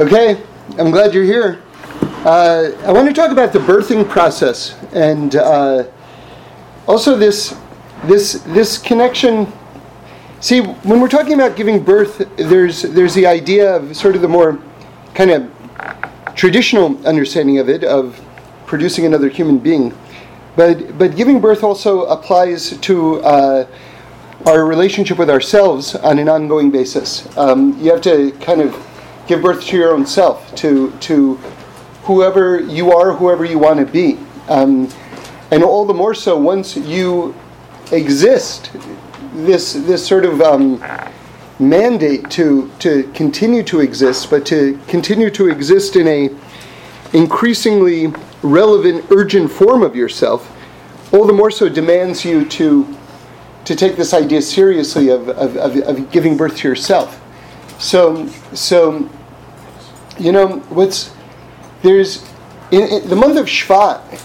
Okay, I'm glad you're here. Uh, I want to talk about the birthing process and uh, also this this this connection. See, when we're talking about giving birth, there's there's the idea of sort of the more kind of traditional understanding of it of producing another human being, but but giving birth also applies to. Uh, our relationship with ourselves on an ongoing basis. Um, you have to kind of give birth to your own self, to to whoever you are, whoever you want to be, um, and all the more so once you exist. This this sort of um, mandate to to continue to exist, but to continue to exist in a increasingly relevant, urgent form of yourself, all the more so demands you to to take this idea seriously of, of, of, of giving birth to yourself. So, so you know, what's there's in, in the month of Shvat.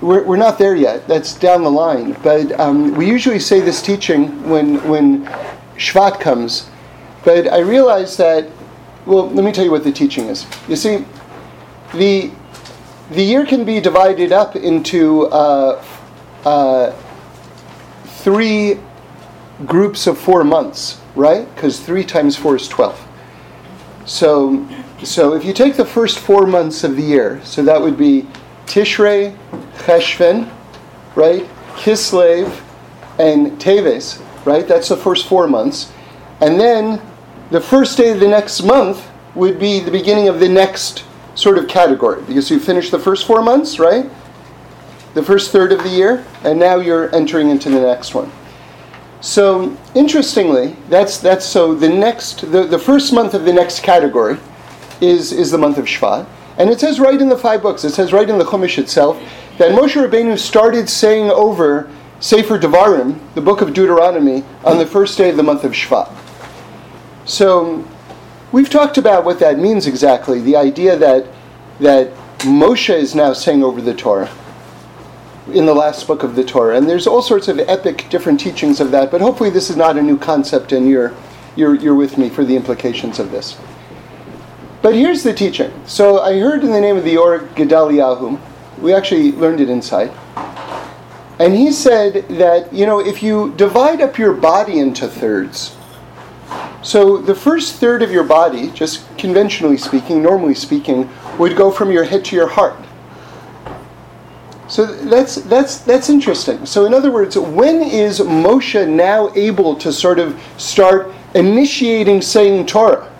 We're, we're not there yet. That's down the line. But um, we usually say this teaching when when Shvat comes. But I realize that. Well, let me tell you what the teaching is. You see, the the year can be divided up into uh, uh, three groups of four months, right? Because three times four is 12. So, so if you take the first four months of the year, so that would be Tishrei, Cheshvan, right? Kislev, and Teves, right? That's the first four months. And then the first day of the next month would be the beginning of the next sort of category because you finished the first four months, right? The first third of the year, and now you're entering into the next one. So interestingly, that's that's so the next the, the first month of the next category is is the month of Shvat. And it says right in the five books, it says right in the Chumash itself, that Moshe Rabbeinu started saying over Sefer Devarim, the book of Deuteronomy, on the first day of the month of Shvat. So we've talked about what that means exactly, the idea that that Moshe is now saying over the Torah in the last book of the Torah. And there's all sorts of epic different teachings of that, but hopefully this is not a new concept and you're, you're, you're with me for the implications of this. But here's the teaching. So I heard in the name of the Or Gedaliahu, we actually learned it inside. And he said that, you know, if you divide up your body into thirds, so the first third of your body, just conventionally speaking, normally speaking, would go from your head to your heart. So that's that's that's interesting. So in other words, when is Moshe now able to sort of start initiating saying Torah?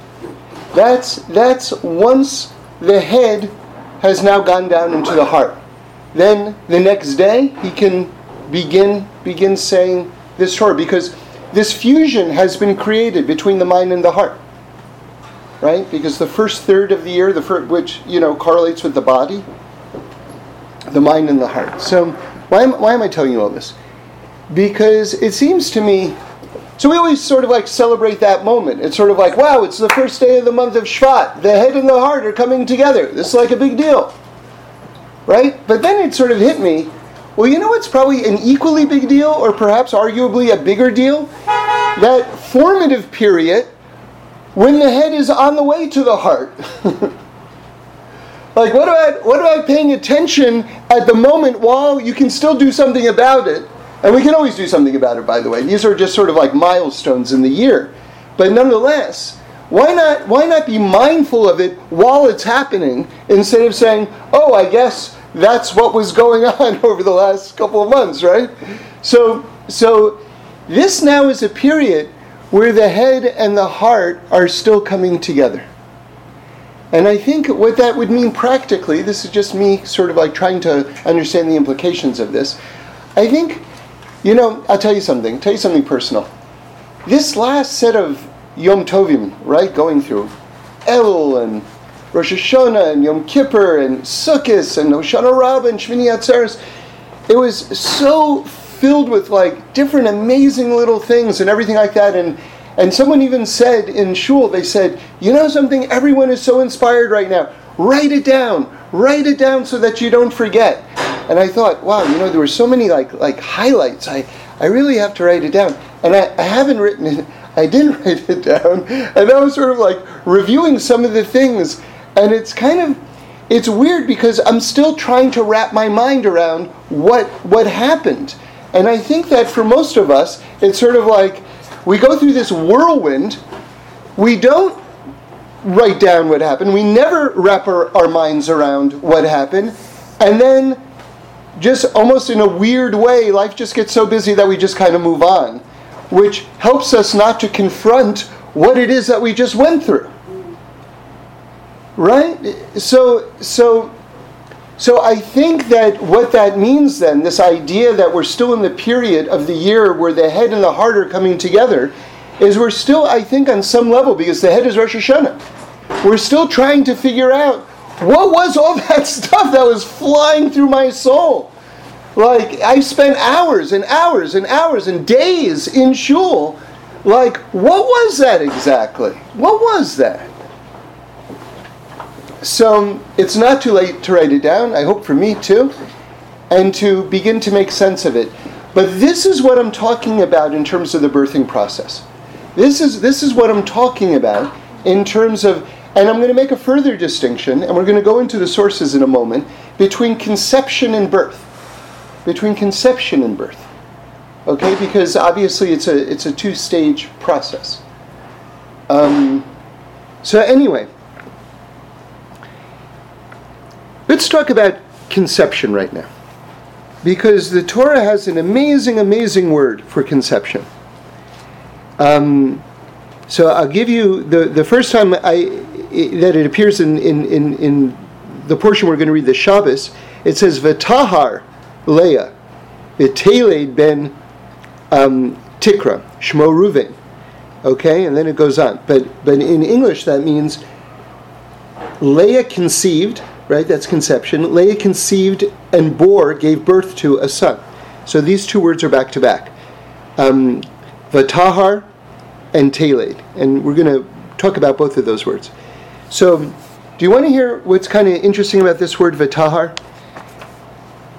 That's that's once the head has now gone down into the heart. Then the next day he can begin begin saying this Torah because this fusion has been created between the mind and the heart. Right? Because the first third of the year, the first, which you know correlates with the body, the mind and the heart. So, why am, why am I telling you all this? Because it seems to me, so we always sort of like celebrate that moment. It's sort of like, wow, it's the first day of the month of Shvat. The head and the heart are coming together. This is like a big deal. Right? But then it sort of hit me, well, you know what's probably an equally big deal, or perhaps arguably a bigger deal? That formative period when the head is on the way to the heart. Like, what about what about paying attention at the moment while you can still do something about it? And we can always do something about it, by the way. These are just sort of like milestones in the year. But nonetheless, why not why not be mindful of it while it's happening instead of saying, "Oh, I guess that's what was going on over the last couple of months," right? So so this now is a period where the head and the heart are still coming together. And I think what that would mean practically, this is just me sort of like trying to understand the implications of this. I think, you know, I'll tell you something, tell you something personal. This last set of Yom Tovim, right, going through Elul and Rosh Hashanah and Yom Kippur and Sukkot and Hoshana Rabbah and Shmini Atzeres, it was so filled with like different amazing little things and everything like that. And and someone even said in shul, they said, you know something, everyone is so inspired right now. Write it down. Write it down so that you don't forget. And I thought, wow, you know, there were so many like like highlights. I, I really have to write it down. And I, I haven't written it. I didn't write it down. And I was sort of like reviewing some of the things. And it's kind of, it's weird because I'm still trying to wrap my mind around what, what happened. And I think that for most of us, it's sort of like we go through this whirlwind. We don't write down what happened. We never wrap our, our minds around what happened. And then, just almost in a weird way, life just gets so busy that we just kind of move on, which helps us not to confront what it is that we just went through. Right? So, so so I think that what that means then, this idea that we're still in the period of the year where the head and the heart are coming together, is we're still, I think, on some level, because the head is Rosh Hashanah, we're still trying to figure out what was all that stuff that was flying through my soul. Like, I spent hours and hours and hours and days in shul. Like, what was that exactly? What was that? So it's not too late to write it down, I hope for me too, and to begin to make sense of it. But this is what I'm talking about in terms of the birthing process. This is, this is what I'm talking about in terms of, and I'm going to make a further distinction, and we're going to go into the sources in a moment, between conception and birth. Between conception and birth. Okay, because obviously it's a, it's a two stage process. Um, so, anyway. Let's talk about conception right now. Because the Torah has an amazing, amazing word for conception. Um, so I'll give you the, the first time I, that it appears in, in, in, in the portion we're going to read, the Shabbos, it says, Vatahar Leah, Viteled ben um, Tikra, Shmo Ruven. Okay, and then it goes on. But, but in English, that means Leah conceived, right? That's conception. Leah conceived and bore, gave birth to a son. So these two words are back to back. Vatahar and Teled. And we're going to talk about both of those words. So, do you want to hear what's kind of interesting about this word Vatahar?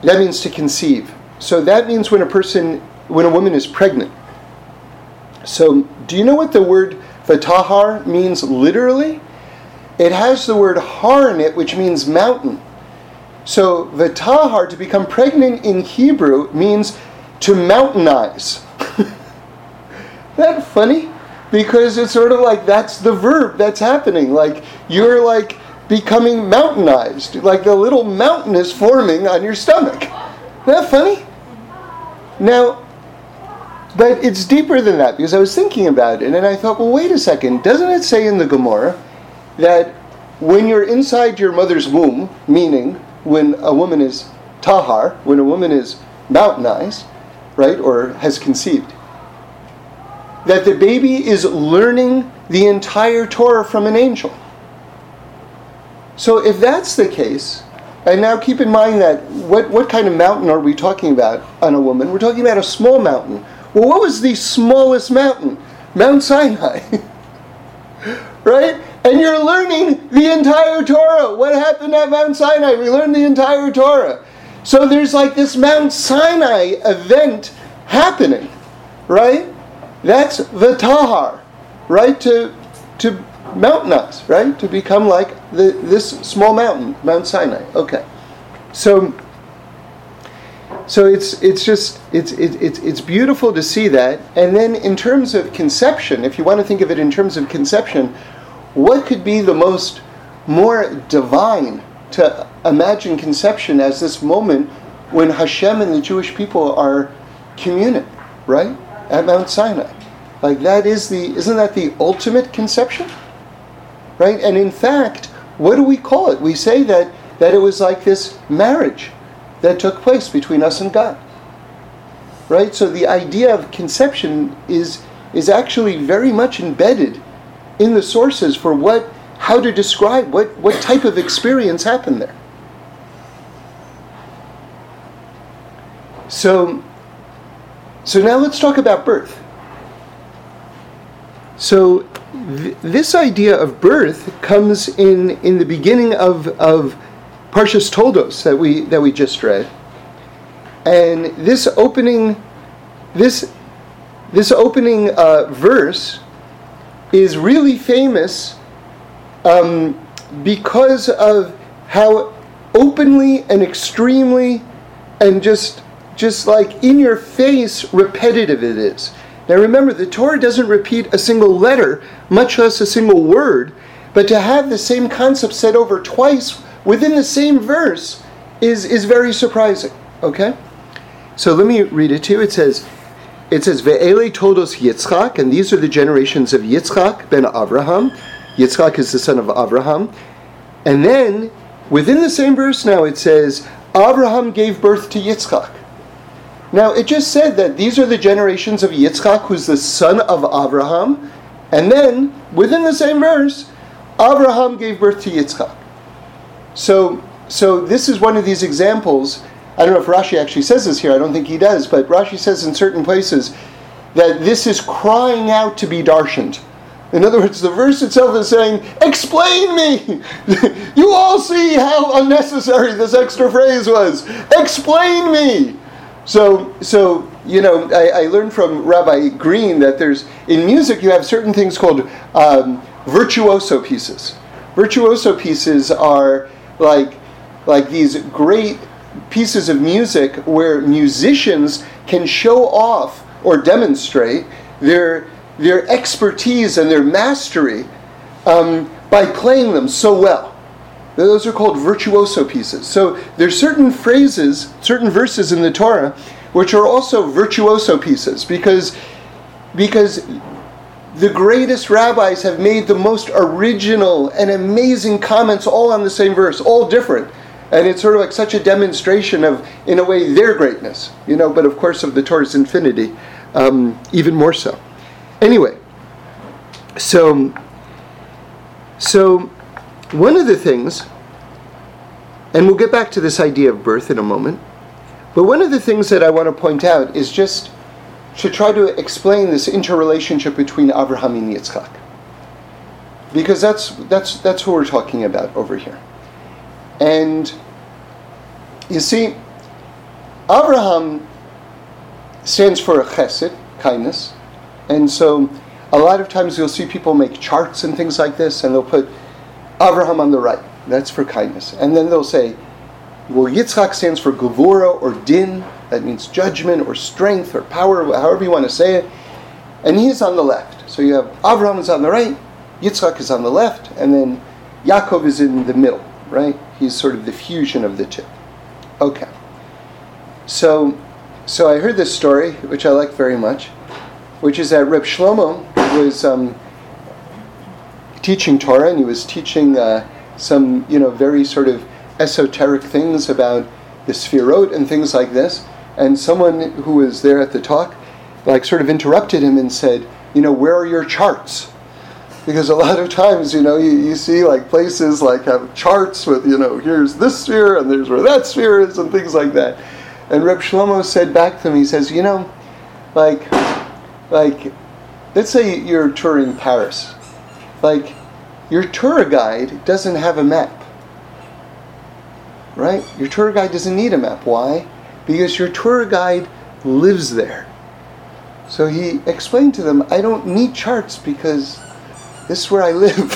That means to conceive. So that means when a person, when a woman is pregnant. So, do you know what the word Vatahar means literally? It has the word har in it, which means mountain. So Vatahar, to become pregnant in Hebrew, means to mountainize. that funny? Because it's sort of like that's the verb that's happening. Like you're like becoming mountainized. Like the little mountain is forming on your stomach. Isn't that funny? Now, but it's deeper than that because I was thinking about it and I thought, well, wait a second. Doesn't it say in the Gemara that when you're inside your mother's womb, meaning when a woman is tahar, when a woman is mountainized, right, or has conceived, that the baby is learning the entire Torah from an angel. So if that's the case, and now keep in mind that what, what kind of mountain are we talking about on a woman? We're talking about a small mountain. Well, what was the smallest mountain? Mount Sinai. right? And you're learning the entire Torah. What happened at Mount Sinai? We learned the entire Torah. So there's like this Mount Sinai event happening, right? That's the Tahar, right? To to mountain us, right? To become like the, this small mountain, Mount Sinai. Okay, so so it's it's just it's it, it's it's beautiful to see that. And then in terms of conception, if you want to think of it in terms of conception, what could be the most more divine to imagine conception as this moment when Hashem and the Jewish people are communing, right? At Mount Sinai. Like that is the isn't that the ultimate conception? Right? And in fact, what do we call it? We say that that it was like this marriage that took place between us and God. Right? So the idea of conception is is actually very much embedded in the sources for what how to describe what, what type of experience happened there. So so now let's talk about birth. So th- this idea of birth comes in in the beginning of of Parshas Toldos that we that we just read. And this opening this this opening uh, verse is really famous um, because of how openly and extremely and just just like in your face repetitive it is. Now remember, the Torah doesn't repeat a single letter, much less a single word, but to have the same concept said over twice within the same verse is, is very surprising. Okay? So let me read it to you. It says, it says, Ve'ele todos Yitzchak, and these are the generations of Yitzchak ben Avraham. Yitzchak is the son of Avraham. And then, within the same verse now, it says, Avraham gave birth to Yitzchak. Now, it just said that these are the generations of Yitzchak, who's the son of Avraham. And then, within the same verse, Avraham gave birth to Yitzchak. So, so this is one of these examples. I don't know if Rashi actually says this here, I don't think he does, but Rashi says in certain places that this is crying out to be darshaned. In other words, the verse itself is saying, Explain me! you all see how unnecessary this extra phrase was. Explain me! So, so you know, I, I, learned from Rabbi Green that there's in music you have certain things called um, virtuoso pieces. Virtuoso pieces are like like these great pieces of music where musicians can show off or demonstrate their their expertise and their mastery um, by playing them so well. Those are called virtuoso pieces. So there's certain phrases, certain verses in the Torah, which are also virtuoso pieces because because the greatest rabbis have made the most original and amazing comments all on the same verse, all different. And it's sort of like such a demonstration of, in a way, their greatness, you know, but of course of the Torah's infinity, um, even more so. Anyway, so, so one of the things, and we'll get back to this idea of birth in a moment, but one of the things that I want to point out is just to try to explain this interrelationship between Abraham and Yitzchak. Because that's, that's, that's who we're talking about over here. And you see, Abraham stands for a chesed, kindness. And so a lot of times you'll see people make charts and things like this, and they'll put Abraham on the right. That's for kindness. And then they'll say, well, Yitzchak stands for Gevura or Din. That means judgment or strength or power, however you want to say it. And he's on the left. So you have Abraham is on the right, Yitzchak is on the left, and then Yaakov is in the middle, right? He's sort of the fusion of the two. Okay. So, so I heard this story, which I like very much, which is that Reb Shlomo was um, teaching Torah, and he was teaching uh, some, you know, very sort of esoteric things about the Sfirot and things like this. And someone who was there at the talk, like, sort of interrupted him and said, you know, where are your charts? Because a lot of times, you know, you, you see like places like have charts with, you know, here's this sphere and there's where that sphere is and things like that. And Reb Shlomo said back to him, he says, you know, like, like, let's say you're touring Paris. Like, your tour guide doesn't have a map. Right? Your tour guide doesn't need a map. Why? Because your tour guide lives there. So he explained to them, I don't need charts because this is where I live.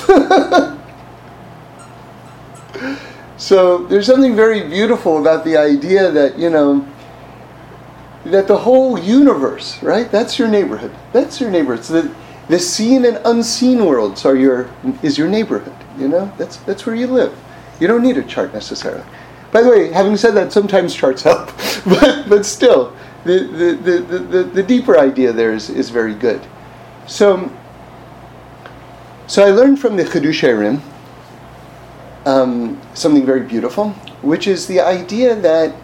so there's something very beautiful about the idea that, you know, that the whole universe, right? That's your neighborhood. That's your neighborhood. So the, the seen and unseen worlds are your is your neighborhood. You know, that's that's where you live. You don't need a chart necessarily. By the way, having said that, sometimes charts help, but but still, the the, the, the, the deeper idea there is, is very good. So so I learned from the HaRim um, something very beautiful, which is the idea that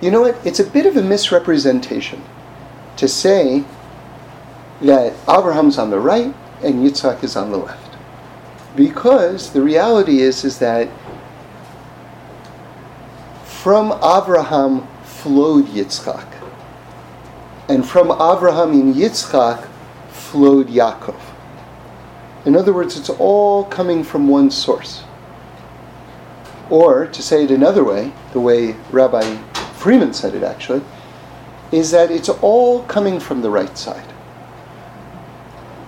you know what? It's a bit of a misrepresentation to say that Abraham's on the right and Yitzhak is on the left. Because the reality is, is that from Abraham flowed Yitzchak. And from Abraham and Yitzchak flowed Yaakov. In other words, it's all coming from one source. Or, to say it another way, the way Rabbi Freeman said it actually, is that it's all coming from the right side.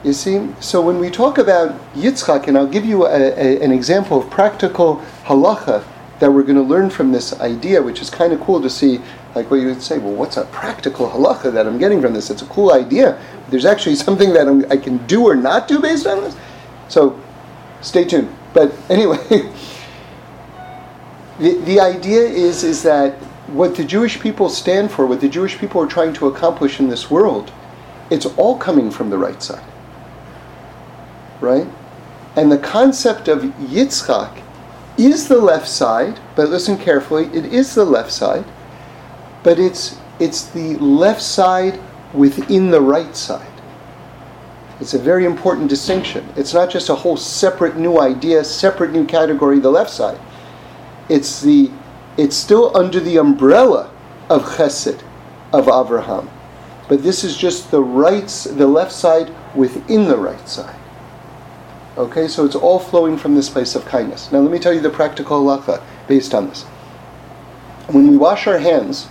You see, so when we talk about Yitzchak, and I'll give you a, a, an example of practical halacha that we're going to learn from this idea, which is kind of cool to see, like what you would say, well, what's a practical halacha that I'm getting from this? It's a cool idea. There's actually something that I'm, I can do or not do based on this. So stay tuned. But anyway, the, the idea is, is that what the Jewish people stand for, what the Jewish people are trying to accomplish in this world, it's all coming from the right side. Right? And the concept of Yitzchak is the left side, but listen carefully, it is the left side, but it's it's the left side within the right side. It's a very important distinction. It's not just a whole separate new idea, separate new category, the left side. It's the it's still under the umbrella of Chesed, of Abraham. But this is just the right, the left side within the right side. Okay, so it's all flowing from this place of kindness. Now let me tell you the practical halacha based on this. When we wash our hands,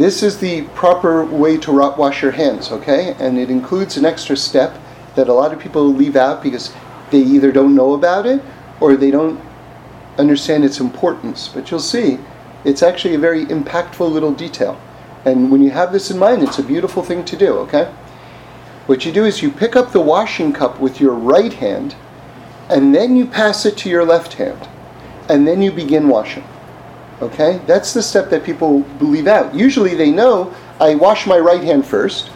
this is the proper way to wash your hands, okay? And it includes an extra step that a lot of people leave out because they either don't know about it or they don't understand its importance. But you'll see, it's actually a very impactful little detail. And when you have this in mind, it's a beautiful thing to do, okay? What you do is you pick up the washing cup with your right hand, and then you pass it to your left hand, and then you begin washing. Okay? That's the step that people leave out. Usually they know I wash my right hand first,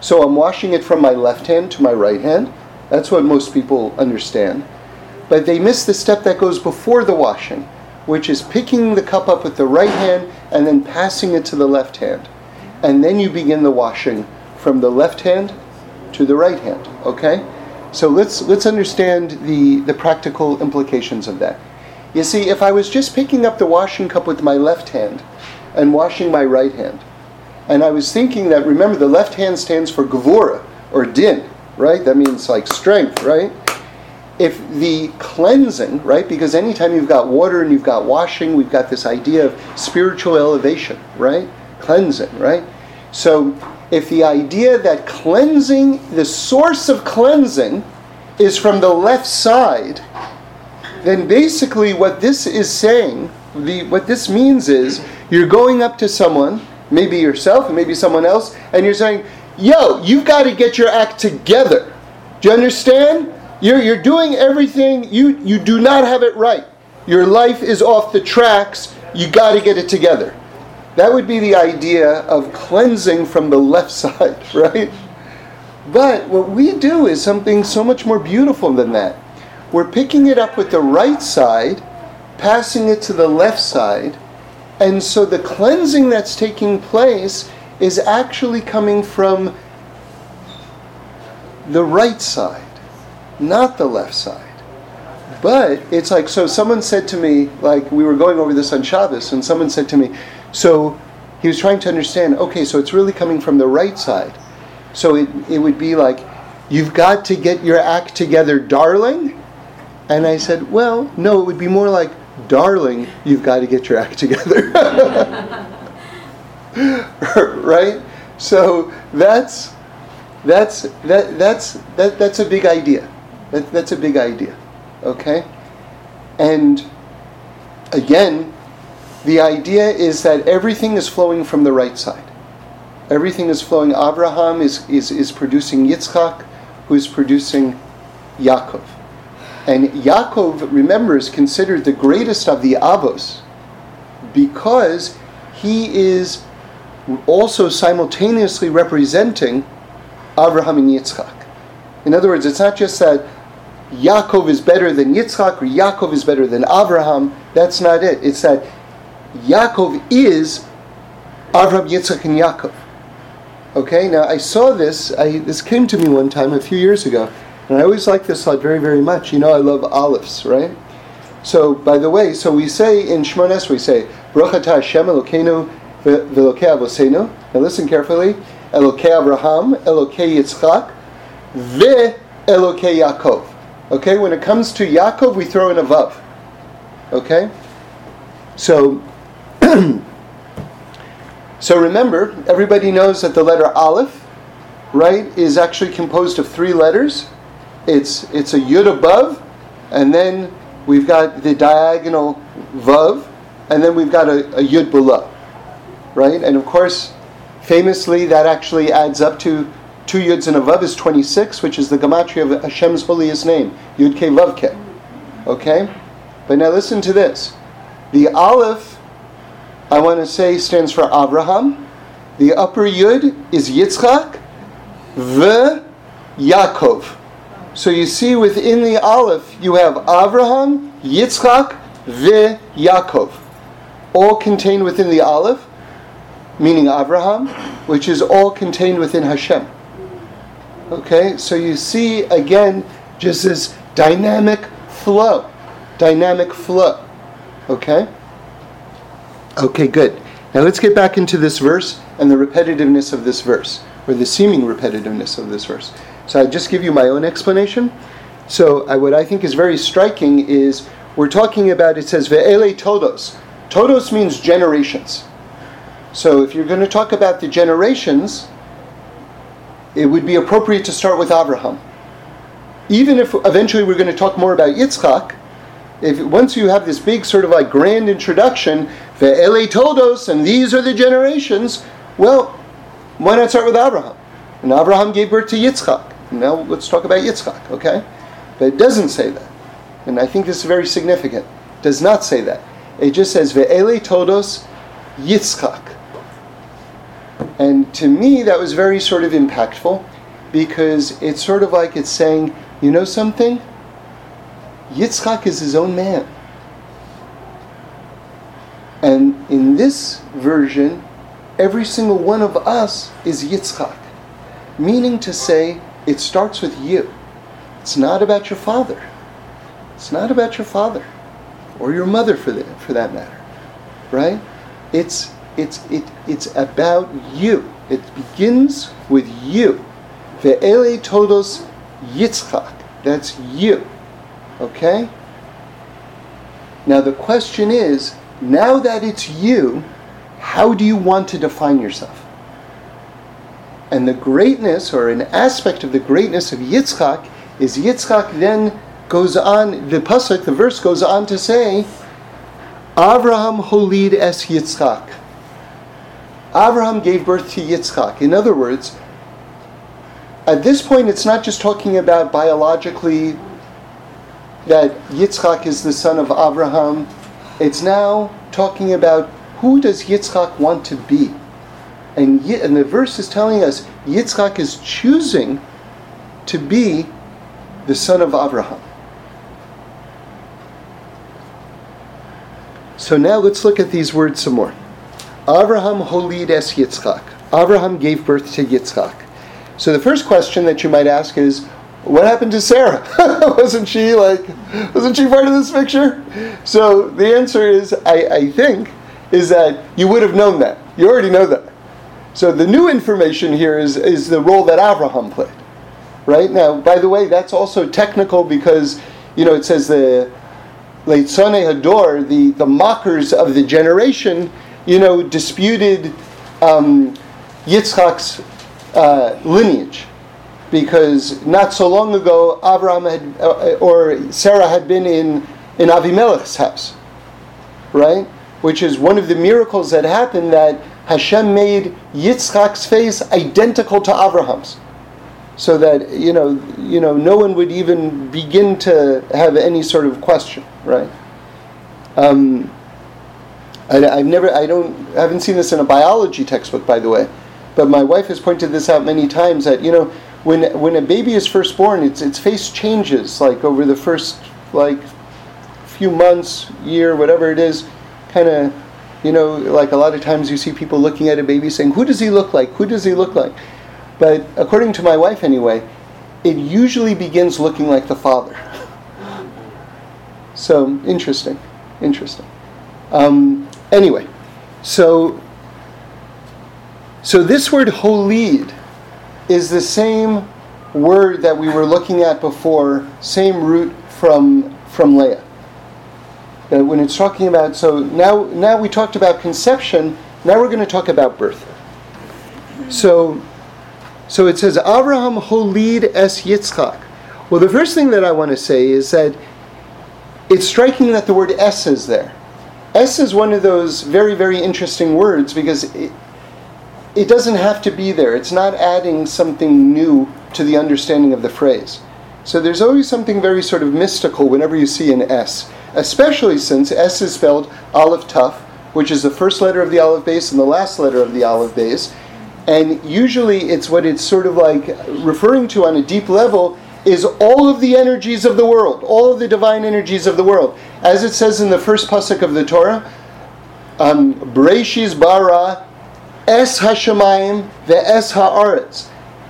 so I'm washing it from my left hand to my right hand. That's what most people understand. But they miss the step that goes before the washing, which is picking the cup up with the right hand and then passing it to the left hand. And then you begin the washing from the left hand to the right hand. Okay? So let's let's understand the, the practical implications of that. You see, if I was just picking up the washing cup with my left hand and washing my right hand, and I was thinking that remember the left hand stands for gevura or din, right? That means like strength, right? if the cleansing, right? Because anytime you've got water and you've got washing, we've got this idea of spiritual elevation, right? Cleansing, right? So if the idea that cleansing, the source of cleansing, is from the left side, then basically what this is saying, the, what this means is you're going up to someone, maybe yourself, maybe someone else, and you're saying, yo, you've got to get your act together. Do you understand? You're, you're doing everything, you, you do not have it right. Your life is off the tracks, you got to get it together. That would be the idea of cleansing from the left side, right? But what we do is something so much more beautiful than that. We're picking it up with the right side, passing it to the left side, and so the cleansing that's taking place is actually coming from the right side not the left side. But it's like, so someone said to me, like, we were going over this on Shabbos, and someone said to me, so he was trying to understand, okay, so it's really coming from the right side. So it, it would be like, you've got to get your act together, darling. And I said, well, no, it would be more like, darling, you've got to get your act together. right? So that's that's that that's that that's a big idea. That, that's a big idea. Okay? And again, the idea is that everything is flowing from the right side. Everything is flowing. Abraham is, is, is producing Yitzchak, who is producing Yaakov. And Yaakov, remember, is considered the greatest of the Avos because he is also simultaneously representing Abraham and Yitzchak. In other words, it's not just that Yaakov is better than Yitzchak or Yaakov is better than Abraham. That's not it. It's that Yaakov is Abraham, Yitzchak, and Yaakov. Okay, now I saw this, I, this came to me one time a few years ago, and I always like this thought very, very much. You know, I love olives, right? So, by the way, so we say in Shmones, we say, Baruch atah Hashem Elokeinu v'Elokei Avosenu. Now listen carefully. Elokei Abraham, Elokei Yitzchak, ve'Elokei Yaakov. Okay, when it comes to Yaakov, we throw in a vav. Okay? So, so remember, everybody knows that the letter Aleph right, is actually composed of three letters. It's it's a yud above, and then we've got the diagonal vav, and then we've got a, a yud below, right? And of course, famously, that actually adds up to two yuds and a vav is 26, which is the gematria of Hashem's holiest name, yud ke vav ke. Okay? But now listen to this. The aleph, I want to say, stands for Abraham. The upper yud is Yitzchak, v Yaakov. So you see within the aleph, you have Abraham, Yitzchak, Ve, Yaakov. All contained within the aleph, meaning Abraham, which is all contained within Hashem. Okay, so you see again just this dynamic flow. Dynamic flow. Okay? Okay, good. Now let's get back into this verse and the repetitiveness of this verse, or the seeming repetitiveness of this verse. So I just give you my own explanation. So I, what I think is very striking is we're talking about, it says, Ve'ele todos. Todos means generations. So if you're going to talk about the generations, it would be appropriate to start with Abraham. Even if eventually we're going to talk more about Yitzchak, if once you have this big sort of like grand introduction, ve'ele todos, and these are the generations, well, why not start with Abraham? And Abraham gave birth to Yitzchak. Now let's talk about Yitzchak, okay? But it doesn't say that. And I think this is very significant. It does not say that. It just says ve'ele todos Yitzchak. And to me, that was very sort of impactful because it's sort of like it's saying, you know something? Yitzchak is his own man. And in this version, every single one of us is Yitzchak. Meaning to say, it starts with you. It's not about your father. It's not about your father or your mother for, the, for that matter. Right? It's, it's, it, it's about you. It begins with you. Ve'ele todos Yitzchak. That's you. Okay? Now the question is now that it's you, how do you want to define yourself? And the greatness, or an aspect of the greatness of Yitzchak, is Yitzchak then goes on, the pasuk, the verse goes on to say, Avraham holid es Yitzchak. Abraham gave birth to Yitzchak. In other words, at this point, it's not just talking about biologically that Yitzchak is the son of Abraham. It's now talking about who does Yitzchak want to be. And, and the verse is telling us Yitzchak is choosing to be the son of Abraham. So now let's look at these words some more. Abraham holid es Yitzchak. Abraham gave birth to Yitzchak. So the first question that you might ask is, what happened to Sarah? wasn't she like, wasn't she part of this picture? So the answer is, I, I think, is that you would have known that. You already know that. So the new information here is, is the role that Abraham played. Right? Now, by the way, that's also technical because, you know, it says the Leitzone Hador, the, the mockers of the generation, you know, disputed um, Yitzchak's uh, lineage because not so long ago Abraham had uh, or Sarah had been in in Avimelech's house, right? Which is one of the miracles that happened that Hashem made Yitzchak's face identical to Abraham's, so that you know you know no one would even begin to have any sort of question, right? Um, I, have never I don't I haven't seen this in a biology textbook, by the way, but my wife has pointed this out many times that you know when when a baby is first born, its its face changes like over the first like few months, year, whatever it is, kind of, you know, like a lot of times you see people looking at a baby saying, "Who does he look like? Who does he look like?" But according to my wife, anyway, it usually begins looking like the father. So interesting, interesting. Um, anyway, so so this word holid is the same word that we were looking at before, same root from from Leah. Uh, when it's talking about so now now we talked about conception, now we're going to talk about birth. So So it says, Abraham holid es Yitzchak. Well, the first thing that I want to say is that it's striking that the word es is there. Es is one of those very, very interesting words because it, it doesn't have to be there. It's not adding something new to the understanding of the phrase. So there's always something very sort of mystical whenever you see an es, especially since es is spelled Aleph Tuf, which is the first letter of the Aleph Beis and the last letter of the Aleph Beis. And usually it's what it's sort of like referring to on a deep level is all of the energies of the world, all of the divine energies of the world. As it says in the first pasuk of the Torah, um, Breishis bara es hashemayim ve'es haaretz.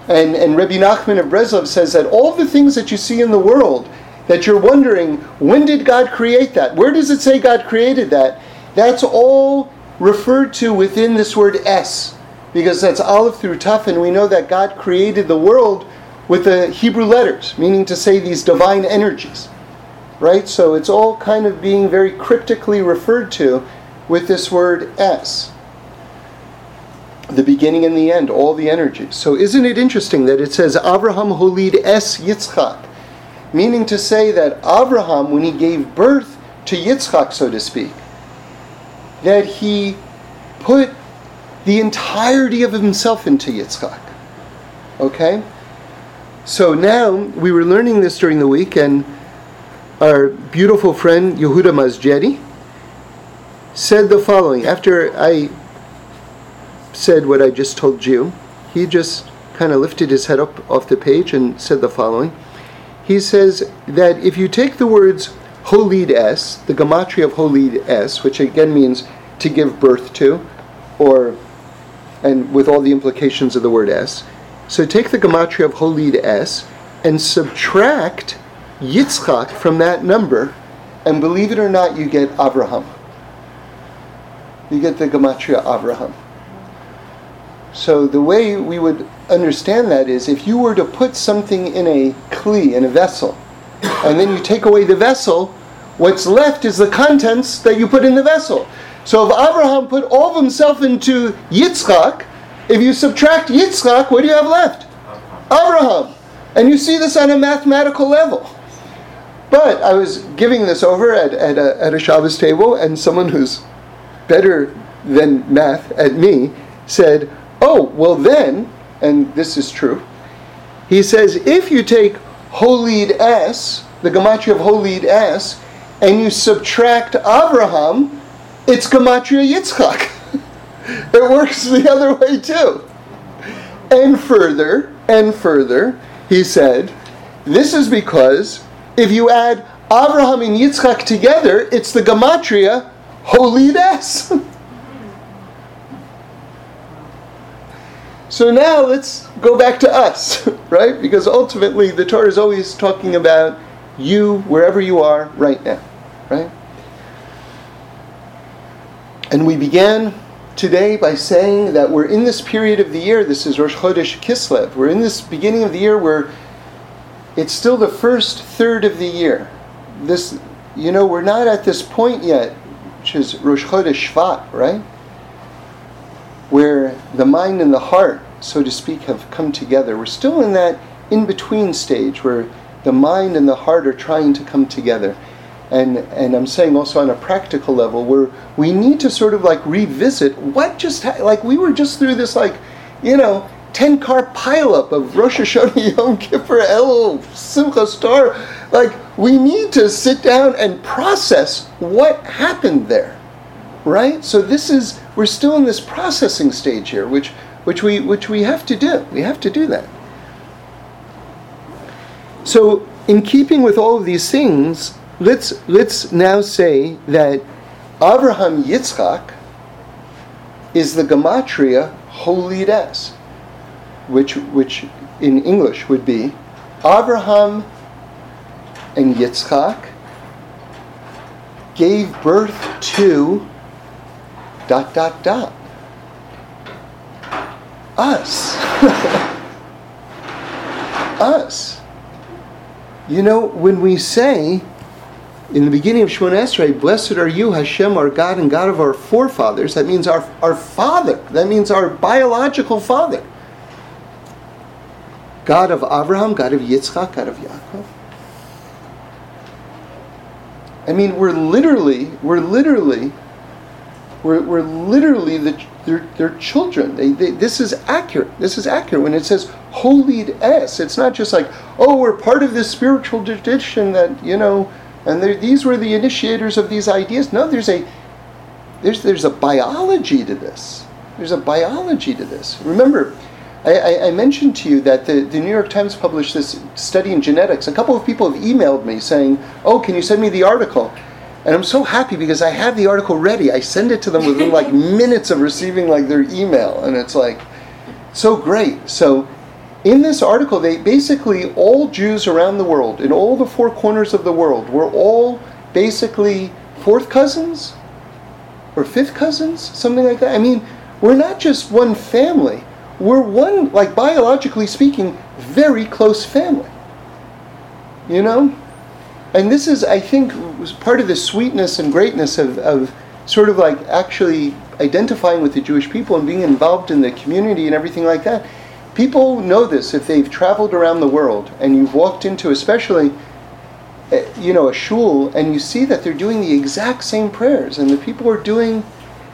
And, and Rabbi Nachman of Breslov says that all the things that you see in the world, that you're wondering, when did God create that? Where does it say God created that? That's all referred to within this word es, because that's Aleph through Taf, and we know that God created the world with the Hebrew letters, meaning to say these divine energies. Right? So it's all kind of being very cryptically referred to with this word es. The beginning and the end, all the energies. So isn't it interesting that it says Abraham holid es Yitzchak, meaning to say that Abraham, when he gave birth to Yitzchak, so to speak, that he put the entirety of himself into Yitzchak. Okay? So now we were learning this during the week, and our beautiful friend Yehuda Masjedi said the following. After I said what I just told you, he just kind of lifted his head up off the page and said the following. He says that if you take the words Holid es, the gematria of Holid es, which again means to give birth to, or and with all the implications of the word es, so take the gematria of Holid es and subtract Yitzchak from that number, and believe it or not, you get Abraham. You get the gematria Abraham. So the way we would understand that is if you were to put something in a kli, in a vessel, and then you take away the vessel, what's left is the contents that you put in the vessel. So if Abraham put all of himself into Yitzchak, if you subtract Yitzchak, what do you have left? Abraham. And you see this on a mathematical level. But I was giving this over at, at, a, at a Shabbos table, and someone who's better than math at me said, Oh, well then, and this is true, he says, if you take Holid es, the Gematria of Holid es, and you subtract Abraham, it's Gematria Yitzchak. it works the other way too. And further, and further, he said, this is because if you add Abraham and Yitzchak together, it's the Gematria Holides. so now let's go back to us, right? Because ultimately the Torah is always talking about you wherever you are right now, right? And we began today by saying that we're in this period of the year, this is Rosh Chodesh Kislev, we're in this beginning of the year where it's still the first third of the year. This, you know, we're not at this point yet, which is Rosh Chodesh Shvat, right? Where the mind and the heart, so to speak, have come together. We're still in that in between stage where the mind and the heart are trying to come together. And and I'm saying also on a practical level where we need to sort of like revisit what just ha- like we were just through this like you know 10 car pileup of Rosh Hashanah Yom Kippur El Simchas Torah. Like we need to sit down and process what happened there right? So this is we're still in this processing stage here which which we which we have to do. We have to do that. So in keeping with all of these things let's let's now say that Abraham Yitzchak is the gematria Holides, which which in English would be Abraham and Yitzchak gave birth to dot dot dot us us you know when we say in the beginning of Shemona Esrei, blessed are you, Hashem, our God and God of our forefathers. That means our, our father. That means our biological father. God of Abraham, God of Yitzchak, God of Yaakov. I mean, we're literally, we're literally, we're, we're literally the, their, their children. They, they, this is accurate. This is accurate when it says holid es. It's not just like, oh, we're part of this spiritual tradition that you know, and these were the initiators of these ideas. No, there's a there's there's a biology to this. There's a biology to this. Remember, I, I, mentioned to you that the, the New York Times published this study in genetics. A couple of people have emailed me saying, "Oh, can you send me the article?" And I'm so happy because I have the article ready. I send it to them within like minutes of receiving like their email, and it's like so great. So in this article, they basically all Jews around the world, in all the four corners of the world, were all basically fourth cousins or fifth cousins, something like that. I mean, we're not just one family we're one, like biologically speaking, very close family. You know? And this is, I think, was part of the sweetness and greatness of, of sort of like actually identifying with the Jewish people and being involved in the community and everything like that. People know this if they've traveled around the world and you've walked into, especially, eh, you know, a shul, and you see that they're doing the exact same prayers, and the people are doing.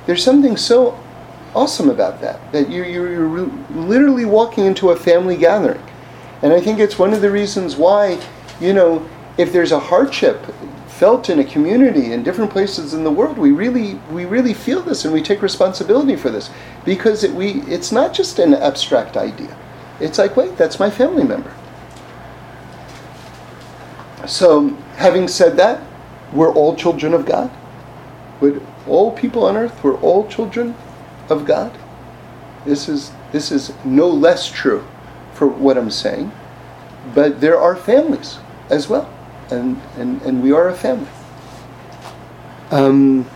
There's something so awesome about that. That you, you're literally walking into a family gathering. And I think it's one of the reasons why, you know, if there's a hardship felt in a community in different places in the world, we really we really feel this and we take responsibility for this because it, we it's not just an abstract idea. It's like, wait, that's my family member. So, having said that, we're all children of God. Would all people on earth, we're all children of God. This is this is no less true for what I'm saying. But there are families as well. And and, and we are a family. Um,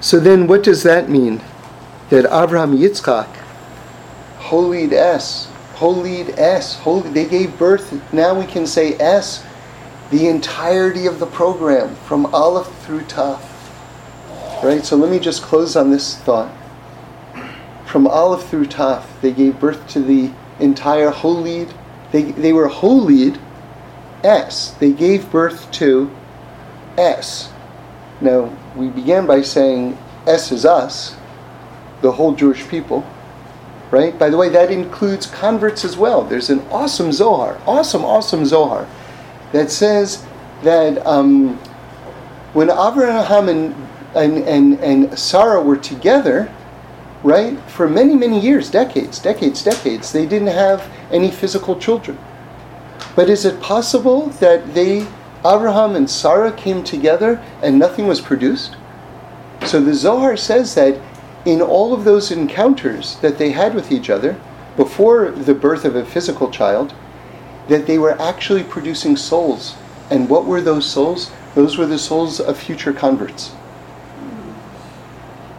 so then what does that mean? That Abraham Yitzchak, holid es, holid es, holy, they gave birth, now we can say es, the entirety of the program, from Aleph through Taf. Right? So let me just close on this thought. From Aleph through Taf, they gave birth to the entire holid. They, they were Holid es. They gave birth to es. Now, we began by saying es is us, the whole Jewish people. Right? By the way, that includes converts as well. There's an awesome Zohar, awesome, awesome Zohar, that says that um, when Abraham and and, and, and Sarah were together, right, for many, many years, decades, decades, decades. They didn't have any physical children. But is it possible that they, Abraham and Sarah, came together and nothing was produced? So the Zohar says that in all of those encounters that they had with each other, before the birth of a physical child, that they were actually producing souls. And what were those souls? Those were the souls of future converts.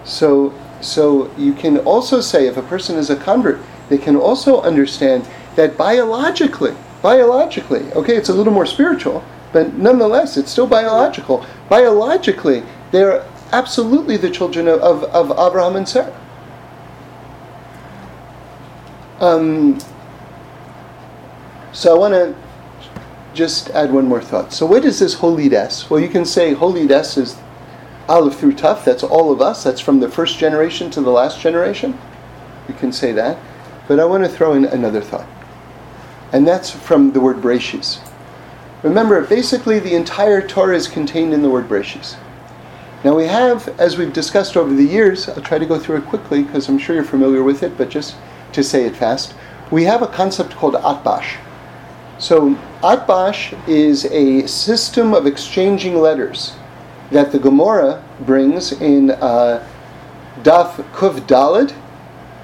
So, so you can also say if a person is a convert, they can also understand that biologically, biologically, okay, it's a little more spiritual, but nonetheless, it's still biological. Biologically, they're absolutely the children of, of, of Abraham and Sarah. Um, so I want to just add one more thought. So what is this holid es? Well, you can say holid es is Aleph through Tuf, that's all of us. That's from the first generation to the last generation. You can say that. But I want to throw in another thought. And that's from the word Breshis. Remember, basically the entire Torah is contained in the word Breshis. Now we have, as we've discussed over the years, I'll try to go through it quickly because I'm sure you're familiar with it, but just to say it fast, we have a concept called Atbash. So Atbash is a system of exchanging letters that the Gemara brings in uh, Daf Kuv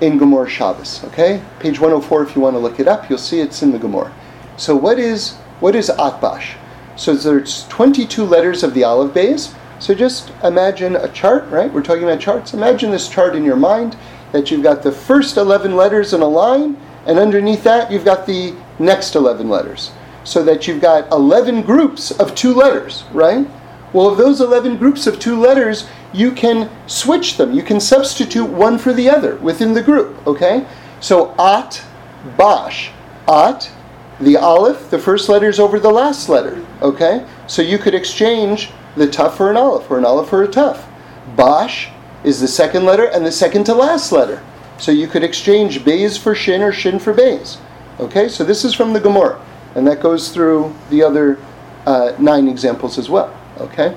in Gemara Shabbos. Okay, page 104. If you want to look it up, you'll see it's in the Gemara. So what is what is Atbash? So there's 22 letters of the Aleph Beis. So just imagine a chart, right? We're talking about charts. Imagine this chart in your mind that you've got the first 11 letters in a line, and underneath that you've got the next 11 letters. So that you've got 11 groups of two letters, right? Well, of those 11 groups of two letters, you can switch them. You can substitute one for the other within the group, okay? So at Bash. At, the aleph, the first letter is over the last letter. Okay? So you could exchange the tuf for an aleph, or an aleph for a tuf. Bash is the second letter and the second to last letter. So you could exchange beis for shin or shin for beis. Okay? So this is from the Gemara. And that goes through the other uh, nine examples as well. Okay?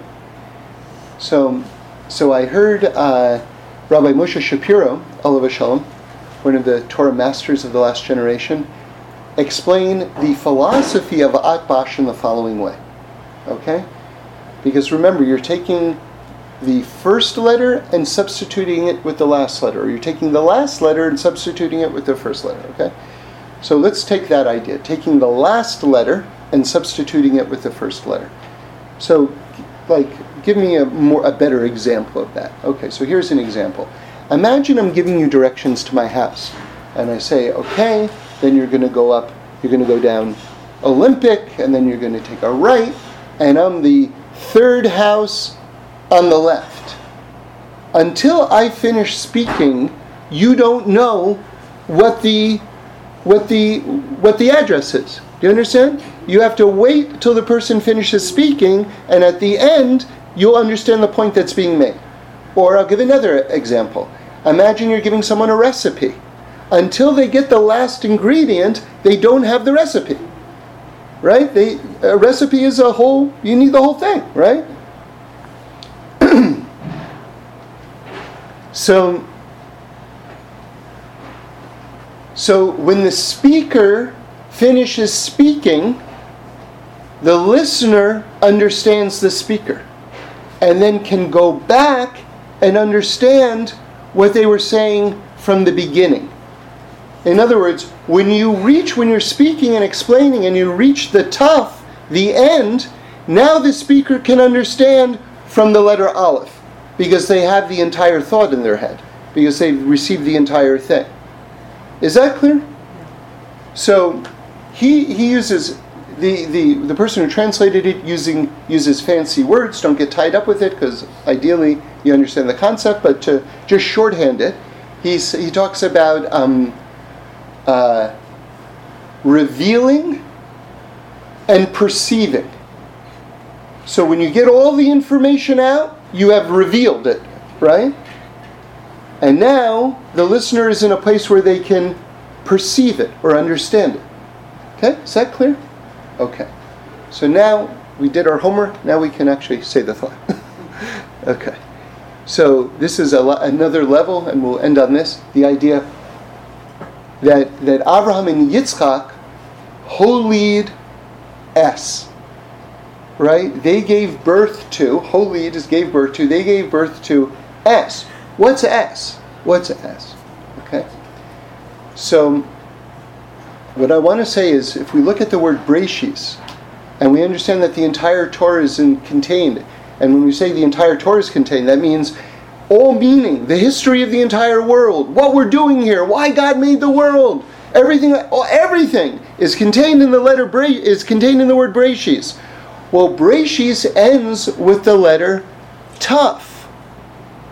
So, so I heard uh, Rabbi Moshe Shapiro, Olav Shalom, one of the Torah masters of the last generation, explain the philosophy of Atbash in the following way. Okay? Because remember, you're taking the first letter and substituting it with the last letter, or you're taking the last letter and substituting it with the first letter. Okay? So let's take that idea, taking the last letter and substituting it with the first letter. So, like, give me a more a better example of that. Okay, so here's an example. Imagine I'm giving you directions to my house, and I say, okay, then you're going to go up, you're going to go down Olympic, and then you're going to take a right, and I'm the third house on the left. Until I finish speaking, you don't know what the what the what the address is. Do you understand? You have to wait till the person finishes speaking, and at the end, you'll understand the point that's being made. Or I'll give another example. Imagine you're giving someone a recipe. Until they get the last ingredient, they don't have the recipe. Right? They, a recipe is a whole, you need the whole thing, right? so, so when the speaker finishes speaking, the listener understands the speaker and then can go back and understand what they were saying from the beginning. In other words, when you reach, when you're speaking and explaining, and you reach the tuf, the end, now the speaker can understand from the letter aleph because they have the entire thought in their head, because they've received the entire thing. Is that clear? So he, he uses the, the, the person who translated it using uses fancy words. Don't get tied up with it because ideally you understand the concept. But to just shorthand it, he's, he talks about um, uh, revealing and perceiving. So when you get all the information out, you have revealed it, right? And now the listener is in a place where they can perceive it or understand it. Okay, is that clear? Okay. So now we did our homework. Now we can actually say the thought. okay. So this is a, another level, and we'll end on this. The idea that that Abraham and Yitzchak holid es. Right? They gave birth to holid is gave birth to. They gave birth to es. What's es? What's es? Okay. So what I want to say is, if we look at the word Breshis, and we understand that the entire Torah is in, contained, and when we say the entire Torah is contained, that means all meaning, the history of the entire world, what we're doing here, why God made the world, everything, everything is contained in the letter Bre- is contained in the word Breshis. Well, Breshis ends with the letter Tuf,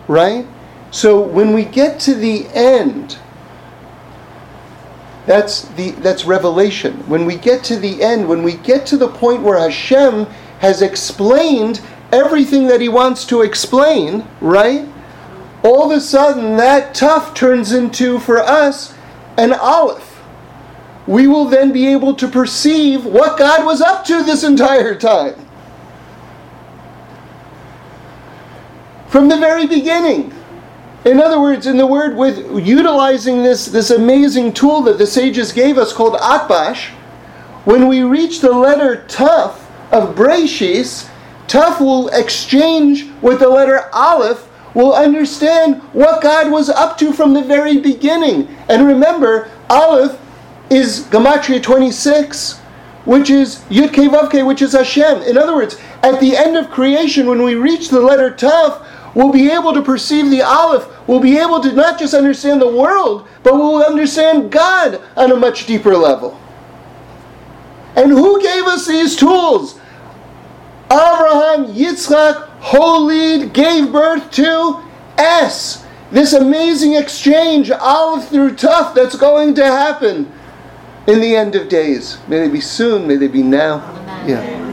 right? So when we get to the end, that's the that's revelation. When we get to the end, when we get to the point where Hashem has explained everything that he wants to explain, right? All of a sudden that tuf turns into for us an aleph. We will then be able to perceive what God was up to this entire time. From the very beginning. In other words, in the word with utilizing this, this amazing tool that the sages gave us called Atbash, when we reach the letter Tuf of Breshis, Tuf will exchange with the letter Aleph, will understand what God was up to from the very beginning. And remember, Aleph is Gematria 26, which is Yud Vavke, which is Hashem. In other words, at the end of creation, when we reach the letter Tuf, we'll be able to perceive the Aleph. We'll be able to not just understand the world, but we'll understand God on a much deeper level. And who gave us these tools? Abraham, Yitzchak, Holid gave birth to es. This amazing exchange, Aleph through Tuf, that's going to happen. in the end of days. May they be soon, may they be now. Amen. Yeah.